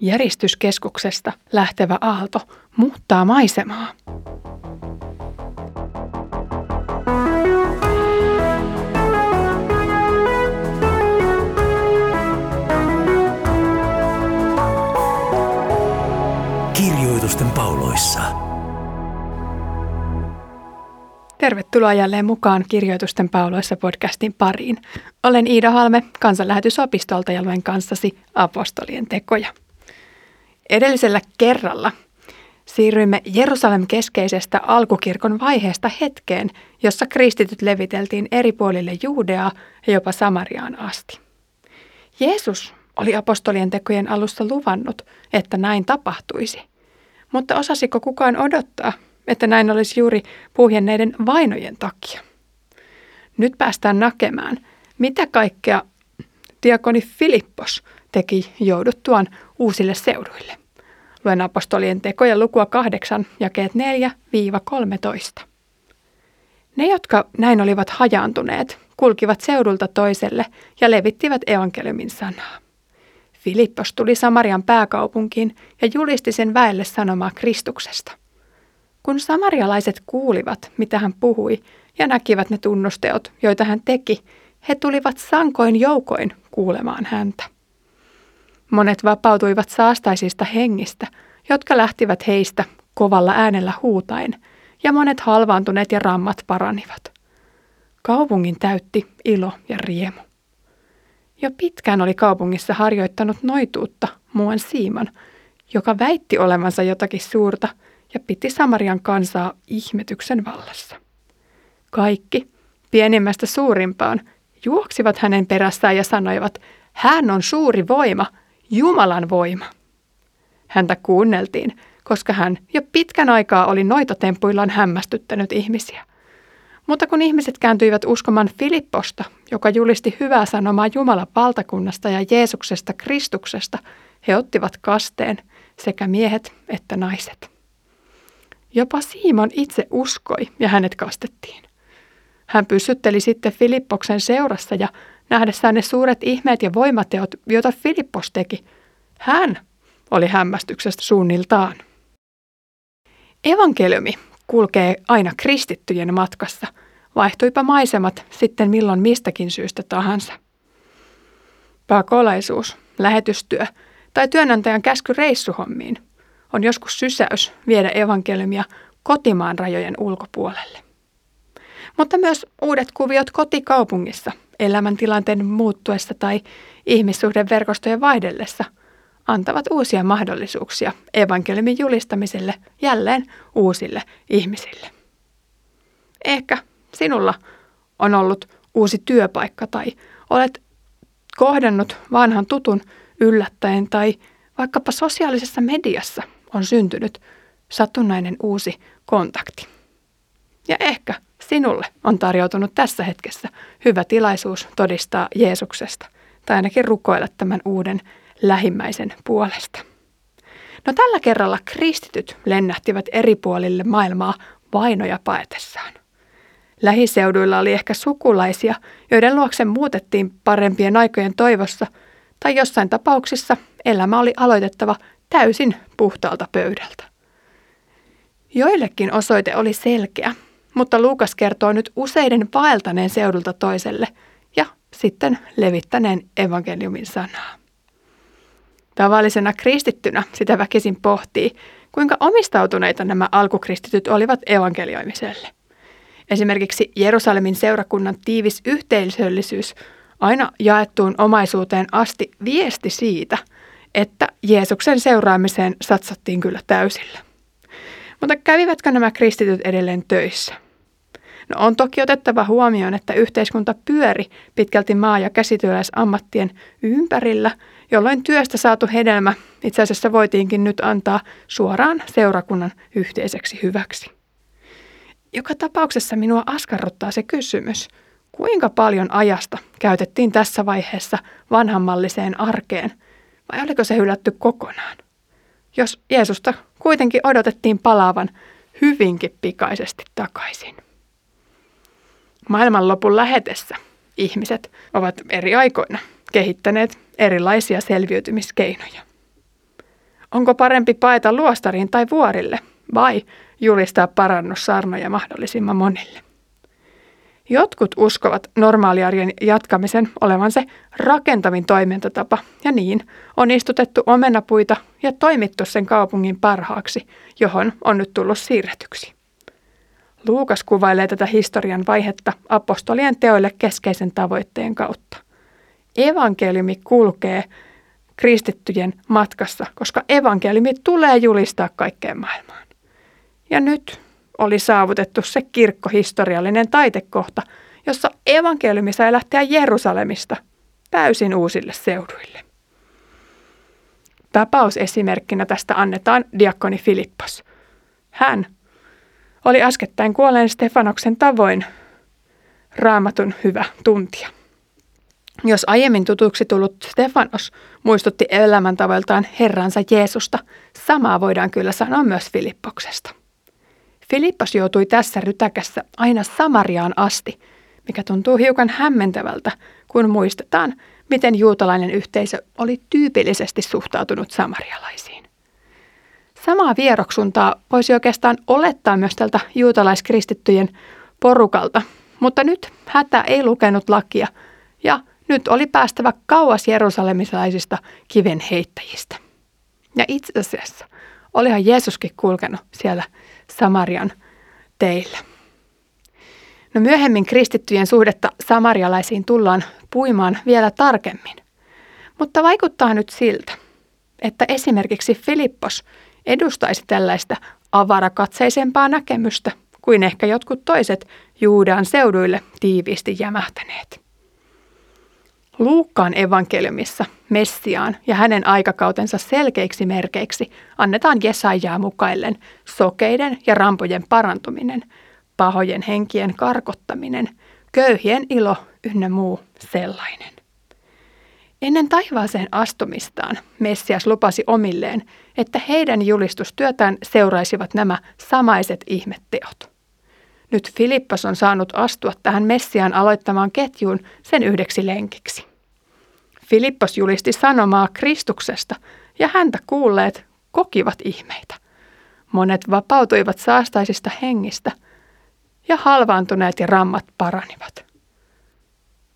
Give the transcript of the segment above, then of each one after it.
Järistyskeskuksesta lähtevä aalto muuttaa maisemaa. Kirjoitusten pauloissa. Tervetuloa jälleen mukaan Kirjoitusten pauloissa podcastin pariin. Olen Iida Halme kansanlähetysopistolta ja luen kanssasi apostolien tekoja. Edellisellä kerralla siirryimme Jerusalem-keskeisestä alkukirkon vaiheesta hetkeen, jossa kristityt leviteltiin eri puolille Juudeaa ja jopa Samariaan asti. Jeesus oli apostolien tekojen alussa luvannut, että näin tapahtuisi. Mutta osasiko kukaan odottaa, että näin olisi juuri puhjenneiden vainojen takia? Nyt päästään näkemään, mitä kaikkea diakoni Filippos teki jouduttuaan uusille seuduille. Luen apostolien tekoja lukua 8, jakeet 4-13. Ne, jotka näin olivat hajaantuneet, kulkivat seudulta toiselle ja levittivät evankeliumin sanaa. Filippos tuli Samarian pääkaupunkiin ja julisti sen väelle sanomaa Kristuksesta. Kun samarialaiset kuulivat, mitä hän puhui, ja näkivät ne tunnusteot, joita hän teki, he tulivat sankoin joukoin kuulemaan häntä. Monet vapautuivat saastaisista hengistä, jotka lähtivät heistä kovalla äänellä huutaen, ja monet halvaantuneet ja rammat paranivat. Kaupungin täytti ilo ja riemu. Jo pitkään oli kaupungissa harjoittanut noituutta muun Siiman, joka väitti olevansa jotakin suurta ja piti Samarian kansaa ihmetyksen vallassa. Kaikki, pienimmästä suurimpaan, juoksivat hänen perässään ja sanoivat, hän on suuri voima – Jumalan voima. Häntä kuunneltiin, koska hän jo pitkän aikaa oli noitotempuillaan hämmästyttänyt ihmisiä. Mutta kun ihmiset kääntyivät uskomaan Filipposta, joka julisti hyvää sanomaa Jumalan valtakunnasta ja Jeesuksesta Kristuksesta, he ottivat kasteen, sekä miehet että naiset. Jopa Simon itse uskoi ja hänet kastettiin. Hän pysytteli sitten Filippoksen seurassa ja nähdessään ne suuret ihmeet ja voimateot, joita Filippos teki. Hän oli hämmästyksestä suunniltaan. Evankeliumi kulkee aina kristittyjen matkassa, vaihtuipa maisemat sitten milloin mistäkin syystä tahansa. Pakolaisuus, lähetystyö tai työnantajan käsky reissuhommiin on joskus sysäys viedä evankeliumia kotimaan rajojen ulkopuolelle. Mutta myös uudet kuviot kotikaupungissa elämäntilanteen muuttuessa tai ihmissuhdeverkostojen vaihdellessa antavat uusia mahdollisuuksia evankeliumin julistamiselle jälleen uusille ihmisille. Ehkä sinulla on ollut uusi työpaikka tai olet kohdannut vanhan tutun yllättäen tai vaikkapa sosiaalisessa mediassa on syntynyt satunnainen uusi kontakti. Ja ehkä Sinulle on tarjoutunut tässä hetkessä hyvä tilaisuus todistaa Jeesuksesta tai ainakin rukoilla tämän uuden lähimmäisen puolesta. No tällä kerralla kristityt lennähtivät eri puolille maailmaa vainoja paetessaan. Lähiseuduilla oli ehkä sukulaisia, joiden luokse muutettiin parempien aikojen toivossa, tai jossain tapauksissa elämä oli aloitettava täysin puhtaalta pöydältä. Joillekin osoite oli selkeä mutta Luukas kertoo nyt useiden vaeltaneen seudulta toiselle ja sitten levittäneen evankeliumin sanaa. Tavallisena kristittynä sitä väkisin pohtii, kuinka omistautuneita nämä alkukristityt olivat evankelioimiselle. Esimerkiksi Jerusalemin seurakunnan tiivis yhteisöllisyys aina jaettuun omaisuuteen asti viesti siitä, että Jeesuksen seuraamiseen satsattiin kyllä täysillä. Mutta kävivätkö nämä kristityt edelleen töissä? No on toki otettava huomioon, että yhteiskunta pyöri pitkälti maa- ja käsityöläisammattien ympärillä, jolloin työstä saatu hedelmä itse asiassa voitiinkin nyt antaa suoraan seurakunnan yhteiseksi hyväksi. Joka tapauksessa minua askarruttaa se kysymys, kuinka paljon ajasta käytettiin tässä vaiheessa vanhanmalliseen arkeen, vai oliko se hylätty kokonaan? Jos Jeesusta kuitenkin odotettiin palaavan hyvinkin pikaisesti takaisin. Maailmanlopun lähetessä ihmiset ovat eri aikoina kehittäneet erilaisia selviytymiskeinoja. Onko parempi paeta luostariin tai vuorille vai julistaa parannussaarnoja mahdollisimman monille? Jotkut uskovat normaaliarjen jatkamisen olevan se rakentavin toimintatapa, ja niin on istutettu omenapuita ja toimittu sen kaupungin parhaaksi, johon on nyt tullut siirretyksi. Luukas kuvailee tätä historian vaihetta apostolien teoille keskeisen tavoitteen kautta. Evankeliumi kulkee kristittyjen matkassa, koska evankeliumi tulee julistaa kaikkeen maailmaan. Ja nyt oli saavutettu se kirkkohistoriallinen taitekohta, jossa evankeliumi sai lähteä Jerusalemista täysin uusille seuduille. Tapausesimerkkinä tästä annetaan diakoni Filippos. Hän oli äskettäin kuolleen Stefanoksen tavoin raamatun hyvä tuntija. Jos aiemmin tutuksi tullut Stefanos muistutti elämäntavoiltaan Herransa Jeesusta, samaa voidaan kyllä sanoa myös Filippoksesta. Filippos joutui tässä rytäkässä aina Samariaan asti, mikä tuntuu hiukan hämmentävältä, kun muistetaan, miten juutalainen yhteisö oli tyypillisesti suhtautunut samarialaisiin. Samaa vieroksuntaa voisi oikeastaan olettaa myös tältä juutalaiskristittyjen porukalta, mutta nyt hätä ei lukenut lakia ja nyt oli päästävä kauas jerusalemilaisista kiven heittäjistä. Ja itse asiassa olihan Jeesuskin kulkenut siellä Samarian teillä. No myöhemmin kristittyjen suhdetta samarialaisiin tullaan puimaan vielä tarkemmin. Mutta vaikuttaa nyt siltä, että esimerkiksi Filippos edustaisi tällaista avarakatseisempaa näkemystä kuin ehkä jotkut toiset Juudean seuduille tiiviisti jämähtäneet. Luukkaan evankeliumissa Messiaan ja hänen aikakautensa selkeiksi merkeiksi annetaan Jesajaa mukaillen sokeiden ja rampojen parantuminen, pahojen henkien karkottaminen, köyhien ilo ynnä muu sellainen. Ennen taivaaseen astumistaan Messias lupasi omilleen, että heidän julistustyötään seuraisivat nämä samaiset ihmetteot. Nyt Filippas on saanut astua tähän Messiaan aloittamaan ketjuun sen yhdeksi lenkiksi. Filippos julisti sanomaa Kristuksesta ja häntä kuulleet kokivat ihmeitä. Monet vapautuivat saastaisista hengistä ja halvaantuneet ja rammat paranivat.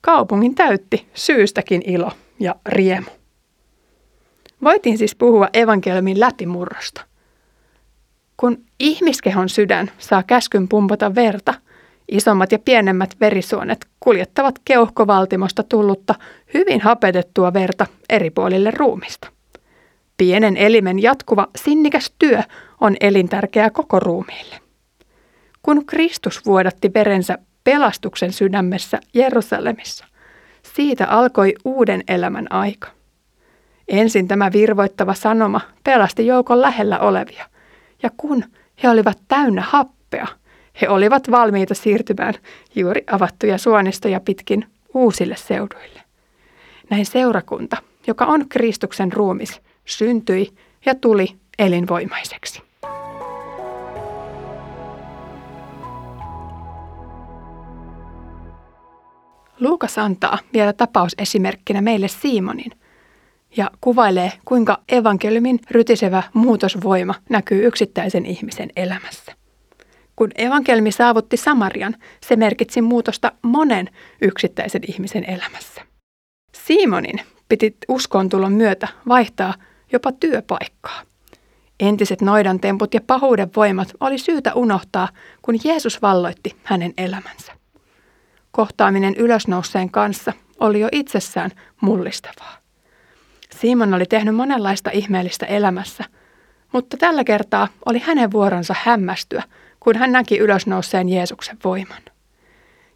Kaupungin täytti syystäkin ilo ja riemu. Voitiin siis puhua evankeliumin läpimurrosta. Kun ihmiskehon sydän saa käskyn pumpata verta, isommat ja pienemmät verisuonet kuljettavat keuhkovaltimosta tullutta hyvin hapetettua verta eri puolille ruumista. Pienen elimen jatkuva sinnikäs työ on elintärkeää koko ruumiille. Kun Kristus vuodatti verensä pelastuksen sydämessä Jerusalemissa, siitä alkoi uuden elämän aika. Ensin tämä virvoittava sanoma pelasti joukon lähellä olevia – ja kun he olivat täynnä happea, he olivat valmiita siirtymään juuri avattuja suonistoja pitkin uusille seuduille. Näin seurakunta, joka on Kristuksen ruumis, syntyi ja tuli elinvoimaiseksi. Luukas antaa vielä tapausesimerkkinä meille Simonin – ja kuvailee, kuinka evankeliumin rytisevä muutosvoima näkyy yksittäisen ihmisen elämässä. Kun evankelmi saavutti Samarian, se merkitsi muutosta monen yksittäisen ihmisen elämässä. Simonin piti uskontulon myötä vaihtaa jopa työpaikkaa. Entiset noidan temput ja pahuuden voimat oli syytä unohtaa, kun Jeesus valloitti hänen elämänsä. Kohtaaminen ylösnouseen kanssa oli jo itsessään mullistavaa. Simon oli tehnyt monenlaista ihmeellistä elämässä, mutta tällä kertaa oli hänen vuoronsa hämmästyä, kun hän näki ylösnouseen Jeesuksen voiman.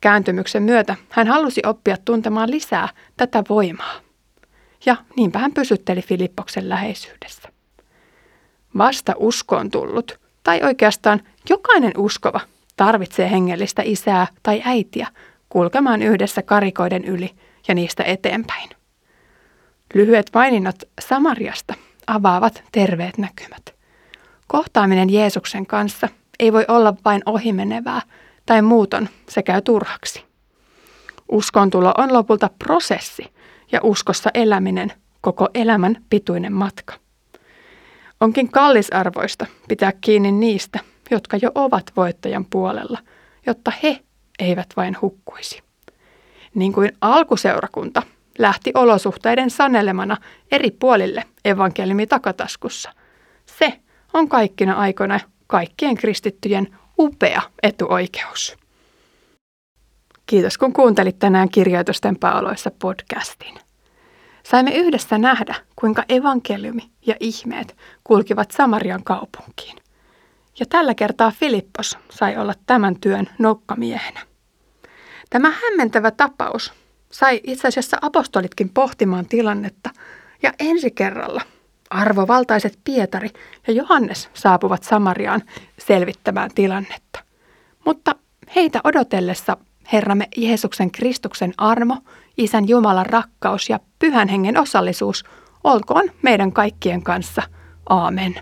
Kääntymyksen myötä hän halusi oppia tuntemaan lisää tätä voimaa. Ja niinpä hän pysytteli Filippoksen läheisyydessä. Vasta uskoon tullut, tai oikeastaan jokainen uskova, tarvitsee hengellistä isää tai äitiä kulkemaan yhdessä karikoiden yli ja niistä eteenpäin. Lyhyet maininnat Samariasta avaavat terveet näkymät. Kohtaaminen Jeesuksen kanssa ei voi olla vain ohimenevää tai muuton se käy turhaksi. Uskontulo on lopulta prosessi ja uskossa eläminen koko elämän pituinen matka. Onkin kallisarvoista pitää kiinni niistä, jotka jo ovat voittajan puolella, jotta he eivät vain hukkuisi. Niin kuin alkuseurakunta lähti olosuhteiden sanelemana eri puolille evankeliumi takataskussa. Se on kaikkina aikoina kaikkien kristittyjen upea etuoikeus. Kiitos kun kuuntelit tänään Kirjoitusten paoloissa podcastin. Saimme yhdessä nähdä, kuinka evankeliumi ja ihmeet kulkivat Samarian kaupunkiin. Ja tällä kertaa Filippos sai olla tämän työn nokkamiehenä. Tämä hämmentävä tapaus sai itse asiassa apostolitkin pohtimaan tilannetta ja ensi kerralla arvovaltaiset Pietari ja Johannes saapuvat Samariaan selvittämään tilannetta. Mutta heitä odotellessa Herramme Jeesuksen Kristuksen armo, Isän Jumalan rakkaus ja Pyhän Hengen osallisuus olkoon meidän kaikkien kanssa. Aamen.